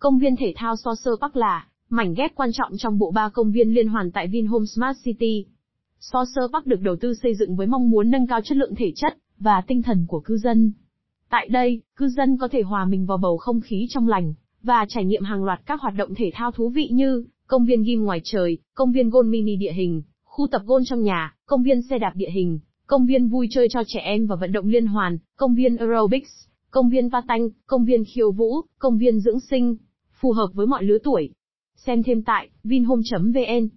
Công viên thể thao Saucer Park là mảnh ghép quan trọng trong bộ ba công viên liên hoàn tại Vinhome Smart City. Saucer Park được đầu tư xây dựng với mong muốn nâng cao chất lượng thể chất và tinh thần của cư dân. Tại đây, cư dân có thể hòa mình vào bầu không khí trong lành và trải nghiệm hàng loạt các hoạt động thể thao thú vị như công viên gym ngoài trời, công viên golf mini địa hình, khu tập golf trong nhà, công viên xe đạp địa hình, công viên vui chơi cho trẻ em và vận động liên hoàn, công viên aerobics, công viên patanh, công viên khiêu vũ, công viên dưỡng sinh, phù hợp với mọi lứa tuổi. Xem thêm tại vinhome.vn